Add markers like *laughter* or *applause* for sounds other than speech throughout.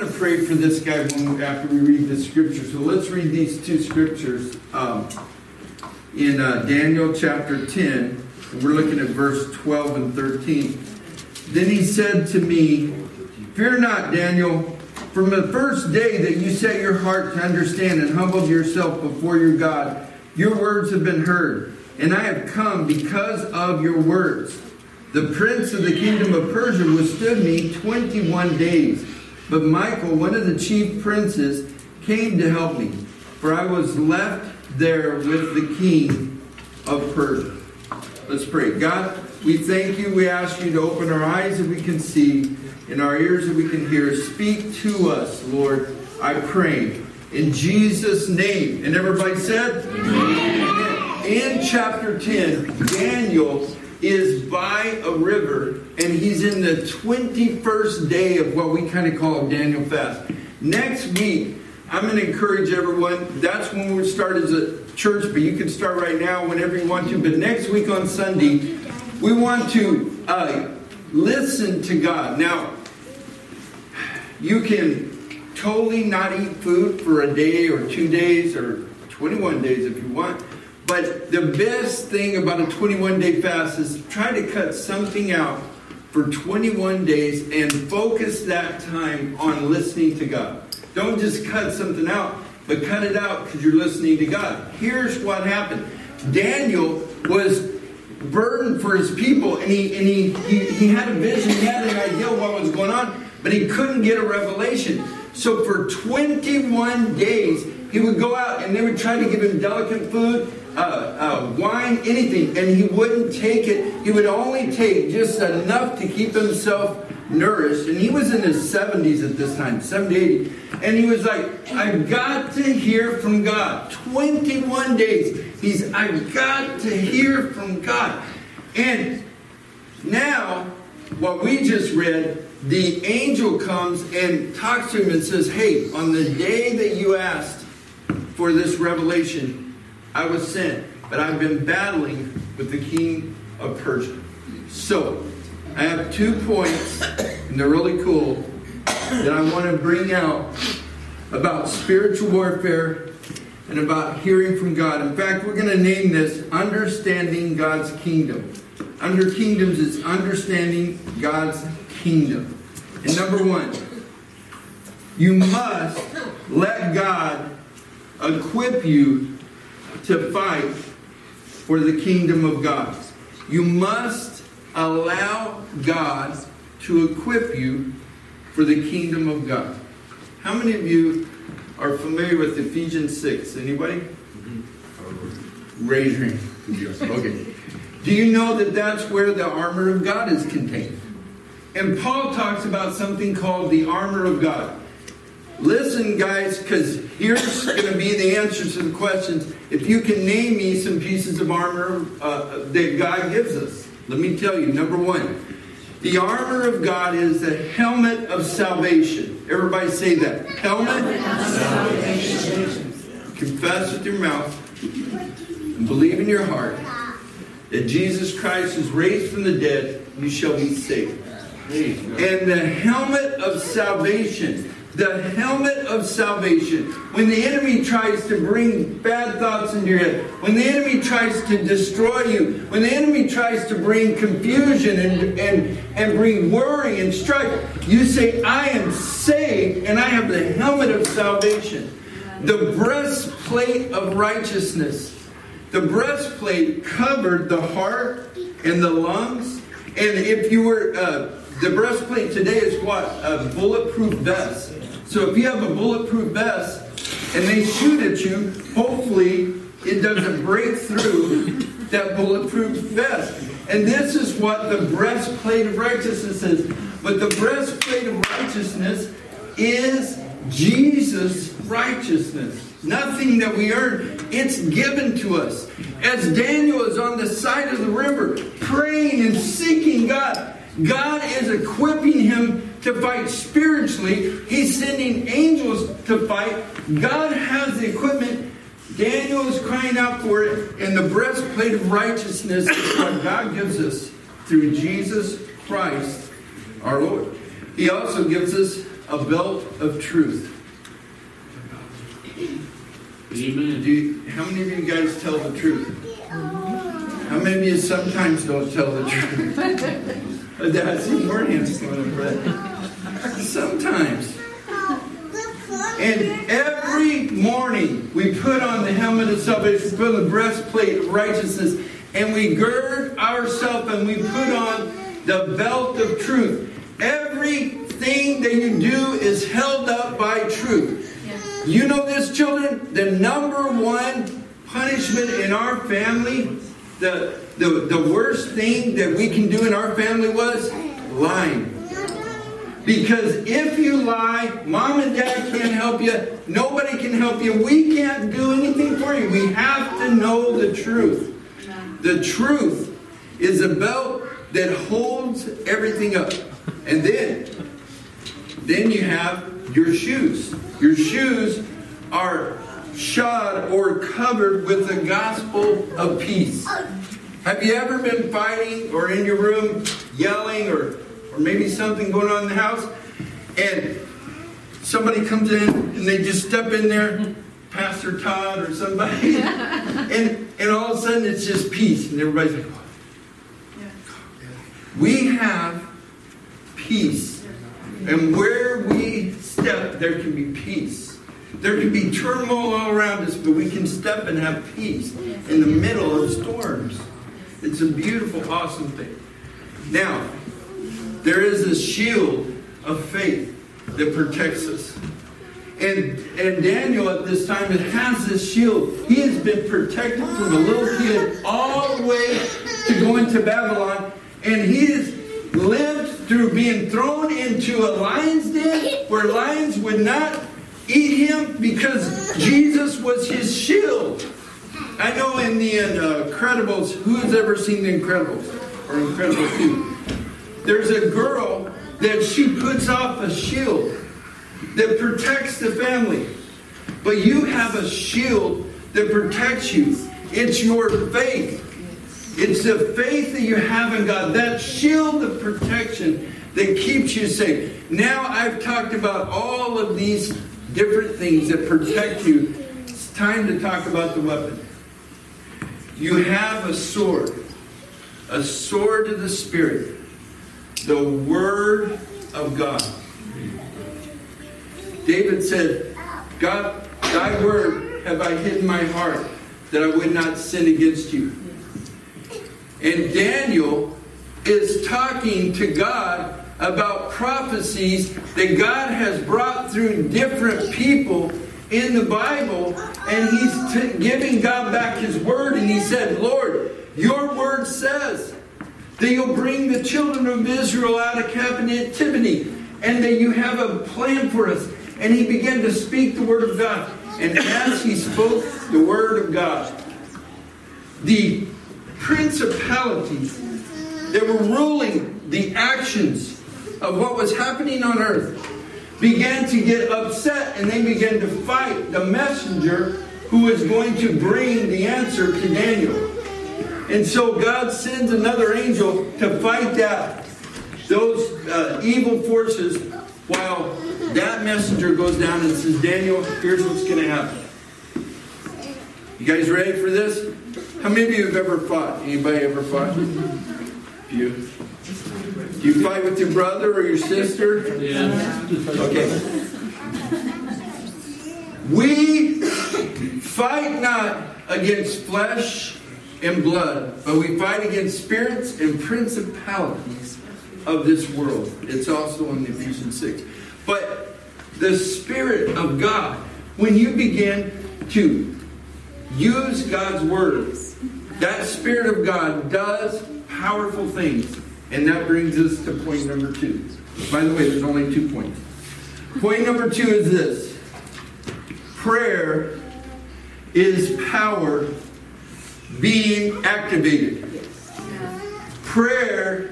going to pray for this guy when, after we read the scripture. So let's read these two scriptures um, in uh, Daniel chapter 10. And we're looking at verse 12 and 13. Then he said to me, Fear not, Daniel. From the first day that you set your heart to understand and humbled yourself before your God, your words have been heard, and I have come because of your words. The prince of the kingdom of Persia withstood me 21 days. But Michael, one of the chief princes, came to help me, for I was left there with the king of Persia. Let's pray. God, we thank you. We ask you to open our eyes that we can see and our ears that we can hear. Speak to us, Lord. I pray. In Jesus' name. And everybody said? Amen. In chapter 10, Daniel is by a river and he's in the 21st day of what we kind of call Daniel fast. Next week, I'm going to encourage everyone. That's when we start as a church, but you can start right now whenever you want to. But next week on Sunday, we want to uh, listen to God. Now, you can totally not eat food for a day or two days or 21 days if you want. But the best thing about a 21 day fast is try to cut something out for 21 days and focus that time on listening to God. Don't just cut something out, but cut it out because you're listening to God. Here's what happened Daniel was burdened for his people, and he, and he, he, he had a vision, he had an idea of what was going on, but he couldn't get a revelation. So for 21 days, he would go out and they would try to give him delicate food uh, uh, wine, anything, and he wouldn't take it. He would only take just enough to keep himself nourished. And he was in his 70s at this time, 70, 80. And he was like, I've got to hear from God. 21 days. He's, I've got to hear from God. And now, what we just read, the angel comes and talks to him and says, Hey, on the day that you asked for this revelation, I was sent, but I've been battling with the king of Persia. So, I have two points, and they're really cool, that I want to bring out about spiritual warfare and about hearing from God. In fact, we're going to name this Understanding God's Kingdom. Under kingdoms, is understanding God's kingdom. And number one, you must let God equip you to fight for the kingdom of God. You must allow God to equip you for the kingdom of God. How many of you are familiar with Ephesians 6? Anybody? Mm-hmm. Raise your hand. *laughs* Okay. Do you know that that's where the armor of God is contained? And Paul talks about something called the armor of God. Listen, guys, because here's going to be the answers to the questions. If you can name me some pieces of armor uh, that God gives us, let me tell you. Number one, the armor of God is the helmet of salvation. Everybody say that. Helmet of salvation. Confess with your mouth and believe in your heart that Jesus Christ is raised from the dead, you shall be saved. And the helmet of salvation the helmet of salvation. When the enemy tries to bring bad thoughts into your head, when the enemy tries to destroy you, when the enemy tries to bring confusion and, and, and bring worry and strife, you say, I am saved and I have the helmet of salvation. The breastplate of righteousness. The breastplate covered the heart and the lungs. And if you were, uh, the breastplate today is what? A bulletproof vest. So if you have a bulletproof vest and they shoot at you, hopefully it doesn't break through that bulletproof vest. And this is what the breastplate of righteousness is. But the breastplate of righteousness is Jesus' righteousness. Nothing that we earn, it's given to us. As Daniel is on the side of the river, praying and seeking God, God is equipping him to fight spiritually. He's sending angels to fight. God has the equipment. Daniel is crying out for it, and the breastplate of righteousness is what God gives us through Jesus Christ, our Lord. He also gives us a belt of truth. Amen. Do you, how many of you guys tell the truth? How many of you sometimes don't tell the truth? *laughs* I see more hands going up, Brett. Sometimes. And every morning we put on the helmet of salvation, put on the breastplate of righteousness, and we gird ourselves and we put on the belt of truth. Everything that you do is held up by truth. You know this, children? The number one punishment in our family, the, the, the worst thing that we can do in our family was lying. Because if you lie, mom and dad can't help you, nobody can help you, we can't do anything for you. We have to know the truth. The truth is a belt that holds everything up. And then, then you have your shoes. Your shoes are shod or covered with the gospel of peace. Have you ever been fighting or in your room yelling or, or maybe something going on in the house and somebody comes in and they just step in there, Pastor Todd or somebody, *laughs* and, and all of a sudden it's just peace and everybody's like, oh. We have peace. And where we step, there can be peace. There can be turmoil all around us, but we can step and have peace in the middle of storms. It's a beautiful, awesome thing. Now, there is a shield of faith that protects us. And, and Daniel at this time has this shield. He has been protected from a little kid all the way to going to Babylon. And he has lived through being thrown into a lion's den where lions would not eat him because Jesus was his shield. I know in the uh, Incredibles, who's ever seen the Incredibles or Incredibles 2? There's a girl that she puts off a shield that protects the family. But you have a shield that protects you. It's your faith. It's the faith that you have in God, that shield of protection that keeps you safe. Now I've talked about all of these different things that protect you. It's time to talk about the weapon. You have a sword, a sword of the Spirit, the Word of God. David said, God, thy word have I hidden my heart that I would not sin against you. And Daniel is talking to God about prophecies that God has brought through different people in the Bible, and he's t- giving God back his word, and he said, Lord, your word says that you'll bring the children of Israel out of captivity, and that you have a plan for us. And he began to speak the word of God. And as he spoke the word of God, the principalities that were ruling the actions of what was happening on earth began to get upset and they began to fight the messenger who was going to bring the answer to Daniel. And so God sends another angel to fight that those uh, evil forces while that messenger goes down and says, Daniel, here's what's going to happen. You guys ready for this? How many of you have ever fought? Anybody ever fought? You? Do you fight with your brother or your sister? Yeah. Okay. We fight not against flesh and blood, but we fight against spirits and principalities of this world. It's also in Ephesians 6. But the Spirit of God, when you begin to use God's Word, that Spirit of God does powerful things. And that brings us to point number two. By the way, there's only two points. Point number two is this prayer is power being activated. Prayer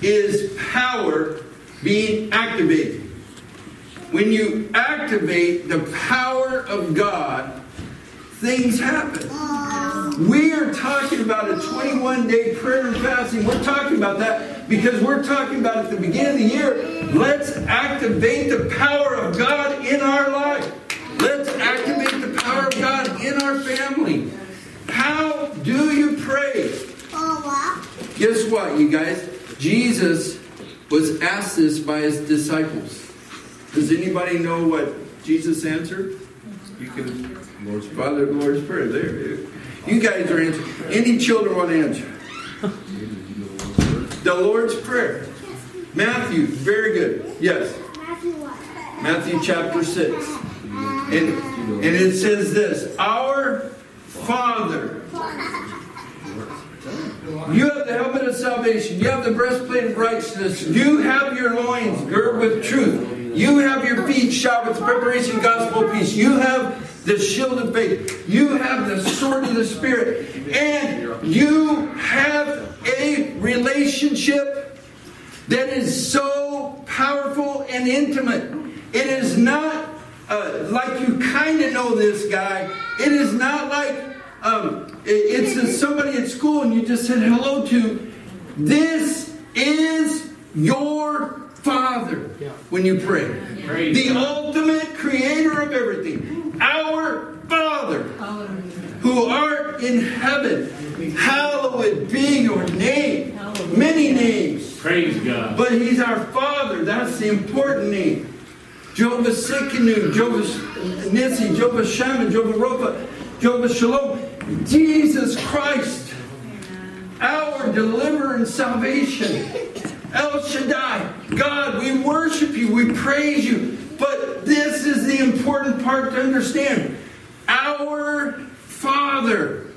is power being activated. When you activate the power of God, things happen. We are talking about a 21 day prayer and fasting. We're talking about that Because we're talking about at the beginning of the year, let's activate the power of God in our life. Let's activate the power of God in our family. How do you pray? Guess what, you guys? Jesus was asked this by his disciples. Does anybody know what Jesus answered? You can, Lord's Father, Lord's Prayer. There, you guys are answering. Any children want to answer? The Lord's Prayer. Matthew, very good. Yes. Matthew chapter 6. And, and it says this Our Father. *laughs* You have the helmet of salvation. You have the breastplate of righteousness. You have your loins girded with truth. You have your feet shod with preparation gospel peace. You have the shield of faith. You have the sword of the Spirit. And you have a relationship that is so powerful and intimate. It is not uh, like you kind of know this guy. It is not like um, it's somebody at school and you just said hello to. This is your Father when you pray. The ultimate creator of everything. Our Father who art in heaven. Hallowed be your name. Many names. Praise God. But He's our Father. That's the important name. Jehovah Tsidkenu, Jehovah Nissi, Jehovah Shammah, Jehovah Rapha, Jehovah Shalom. Jesus Christ, our deliverer and salvation. El Shaddai, God, we worship you, we praise you. But this is the important part to understand. Our Father,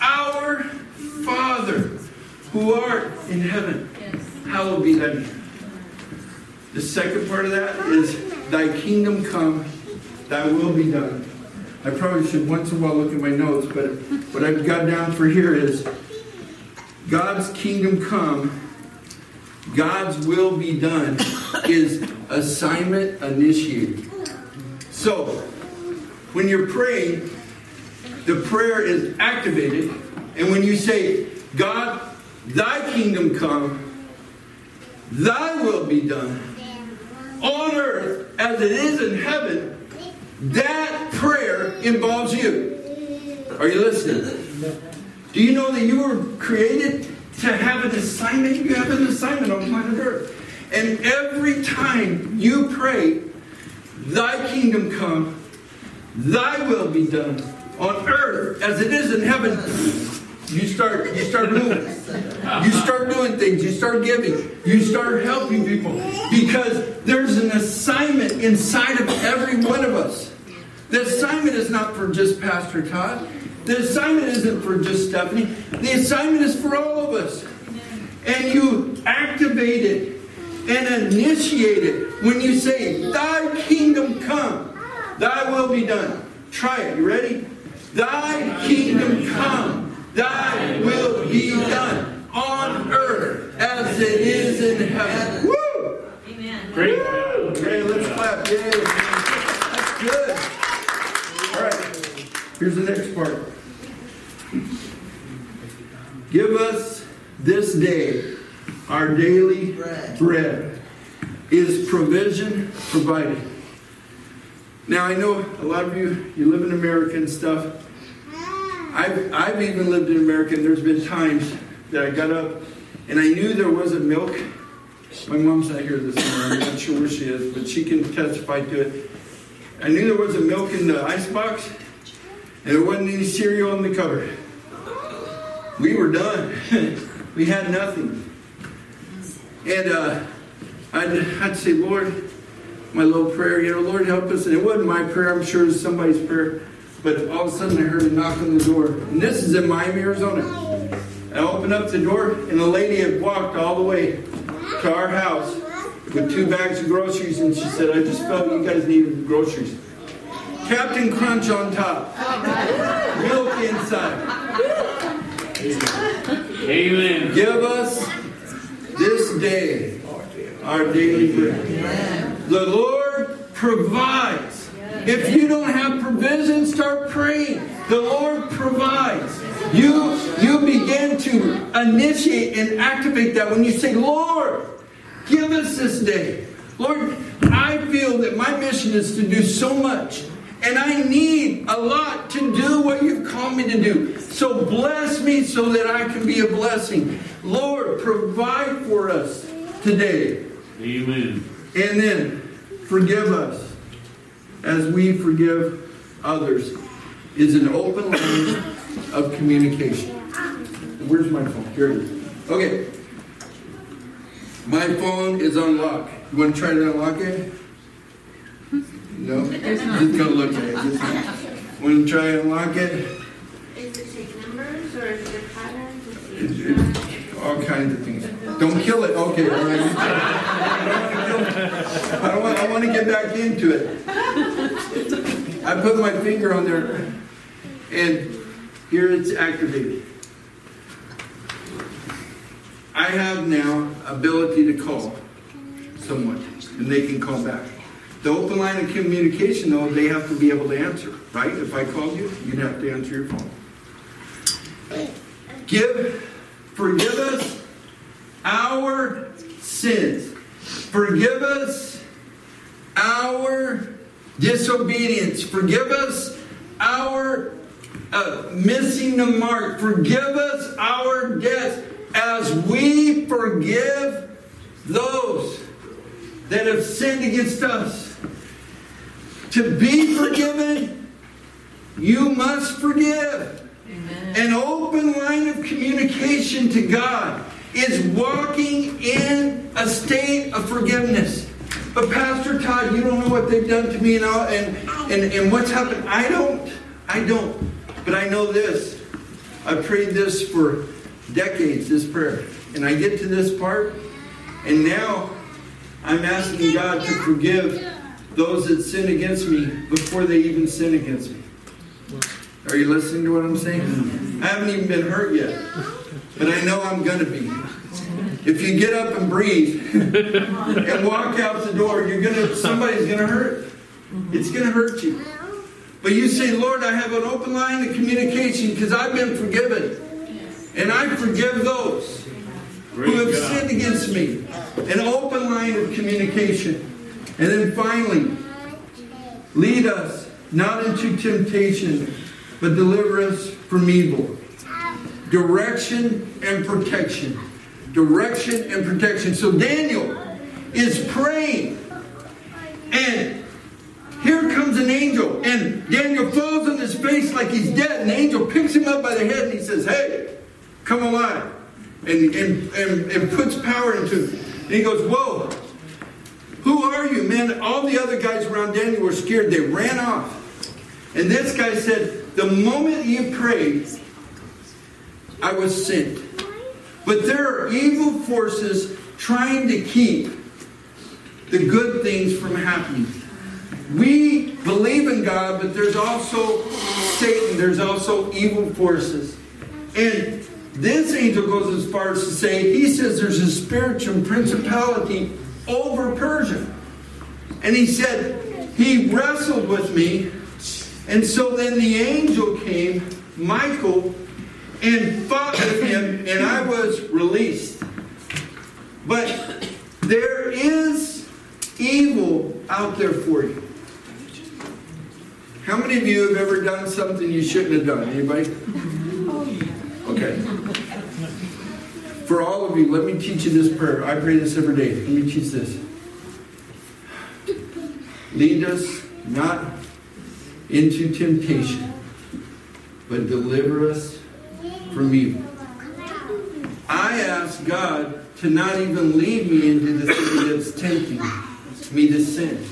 our Father, who art in heaven, hallowed be thy name. The second part of that is, Thy kingdom come, Thy will be done. I probably should once in a while look at my notes, but what I've got down for here is, God's kingdom come, God's will be done, is assignment initiated. So, when you're praying, the prayer is activated, and when you say, God, thy kingdom come, thy will be done, on earth as it is in heaven, that involves you. Are you listening? Do you know that you were created to have an assignment? You have an assignment on planet Earth. And every time you pray, Thy kingdom come, Thy will be done on earth as it is in heaven. You start, you start moving. You start doing things. You start giving. You start helping people because there's an assignment inside of every one of us. The assignment is not for just Pastor Todd. The assignment isn't for just Stephanie. The assignment is for all of us. And you activate it and initiate it when you say, Thy kingdom come, Thy will be done. Try it. You ready? Thy kingdom come, Thy will be done on earth as it is in heaven. Woo! Amen. Great. Okay, let's clap. Yay. That's good. Here's the next part. Give us this day our daily bread. Is provision provided? Now I know a lot of you you live in America and stuff. I've I've even lived in America and there's been times that I got up and I knew there wasn't milk. My mom's not here this morning. I'm not sure where she is, but she can testify to it. I knew there wasn't milk in the icebox, there wasn't any cereal in the cupboard. We were done. *laughs* we had nothing. And uh, I'd, I'd say, Lord, my little prayer, you know, Lord help us. And it wasn't my prayer, I'm sure it was somebody's prayer. But all of a sudden I heard a knock on the door. And this is in Miami, Arizona. I opened up the door, and the lady had walked all the way to our house with two bags of groceries, and she said, I just felt you guys needed groceries. Captain Crunch on top, milk inside. Amen. Give us this day our daily bread. The Lord provides. If you don't have provision, start praying. The Lord provides. You, you begin to initiate and activate that when you say, Lord, give us this day. Lord, I feel that my mission is to do so much. And I need a lot to do what you've called me to do. So bless me so that I can be a blessing. Lord, provide for us today. Amen. And then forgive us as we forgive others is an open line of communication. Where's my phone? Here it is. Okay. My phone is unlocked. You want to try to unlock it? No? Just gonna look at it. Just want to try and unlock it? Is it take numbers or is it patterns? It's, it's all kinds of things. Don't kill it. Okay, all right. I don't want, I want to get back into it. I put my finger on there, and here it's activated. I have now ability to call someone, and they can call back. The open line of communication, though, they have to be able to answer, right? If I called you, you'd have to answer your phone. Give, forgive us our sins. Forgive us our disobedience. Forgive us our uh, missing the mark. Forgive us our debts as we forgive those that have sinned against us. To be forgiven, you must forgive. An open line of communication to God is walking in a state of forgiveness. But Pastor Todd, you don't know what they've done to me and, all, and, and, and what's happened. I don't. I don't. But I know this. I've prayed this for decades, this prayer. And I get to this part, and now I'm asking God to forgive those that sin against me before they even sin against me. Are you listening to what I'm saying? I haven't even been hurt yet, but I know I'm going to be. If you get up and breathe *laughs* and walk out the door, you're gonna somebody's gonna hurt. It's gonna hurt you. But you say, Lord, I have an open line of communication because I've been forgiven. And I forgive those who have sinned against me. An open line of communication. And then finally, lead us not into temptation, but deliver us from evil. Direction and protection. Direction and protection. So Daniel is praying. And here comes an angel. And Daniel falls on his face like he's dead. And the angel picks him up by the head and he says, Hey, come alive. And, and, and, and puts power into him. And he goes, Whoa, who are you, man? All the other guys around Daniel were scared. They ran off. And this guy said, The moment you prayed, I was sent. But there are evil forces trying to keep the good things from happening. We believe in God, but there's also Satan, there's also evil forces. And this angel goes as far as to say, he says there's a spiritual principality over Persia. And he said, he wrestled with me. And so then the angel came, Michael, and fought with him, and I was released. But there is evil out there for you. How many of you have ever done something you shouldn't have done? Anybody? Oh, okay. For all of you, let me teach you this prayer. I pray this every day. Let me teach this. Lead us not into temptation, but deliver us from evil. I ask God to not even lead me into the thing that's tempting me to sin.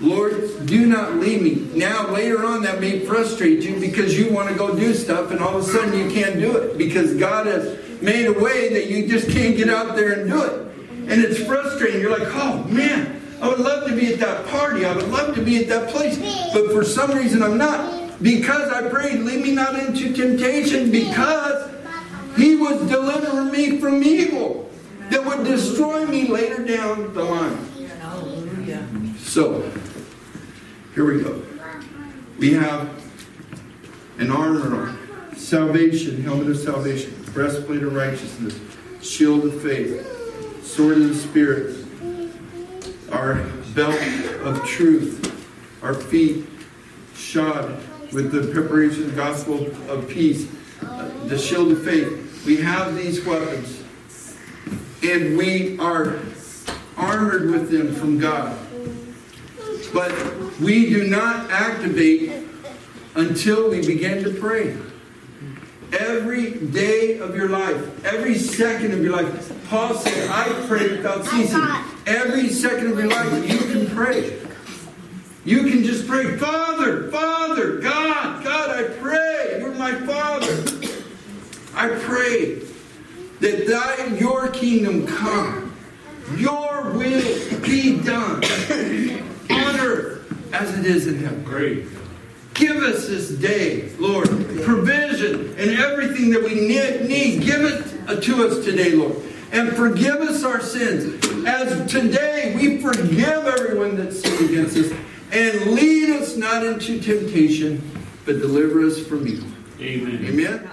Lord, do not leave me. Now, later on, that may frustrate you because you want to go do stuff and all of a sudden you can't do it because God has made a way that you just can't get out there and do it. And it's frustrating. You're like, oh man, I would love to be at that party. I would love to be at that place. But for some reason, I'm not. Because I prayed, lead me not into temptation because He was delivering me from evil that would destroy me later down the line. So, here we go. We have an armor. Salvation, helmet of salvation, breastplate of righteousness, shield of faith, sword of the Spirit, our belt of truth, our feet shod with the preparation of the gospel of peace, the shield of faith. We have these weapons, and we are armored with them from God. But we do not activate until we begin to pray. Every day of your life, every second of your life. Paul said, I pray without ceasing. Every second of your life, you can pray. You can just pray, Father, Father, God, God, I pray. You're my Father. I pray that thy, your kingdom come. Your will be done on earth as it is in heaven. Great. Give us this day, Lord, provision and everything that we need. Give it to us today, Lord. And forgive us our sins. As today we forgive everyone that sinned against us. And lead us not into temptation, but deliver us from evil. Amen. Amen.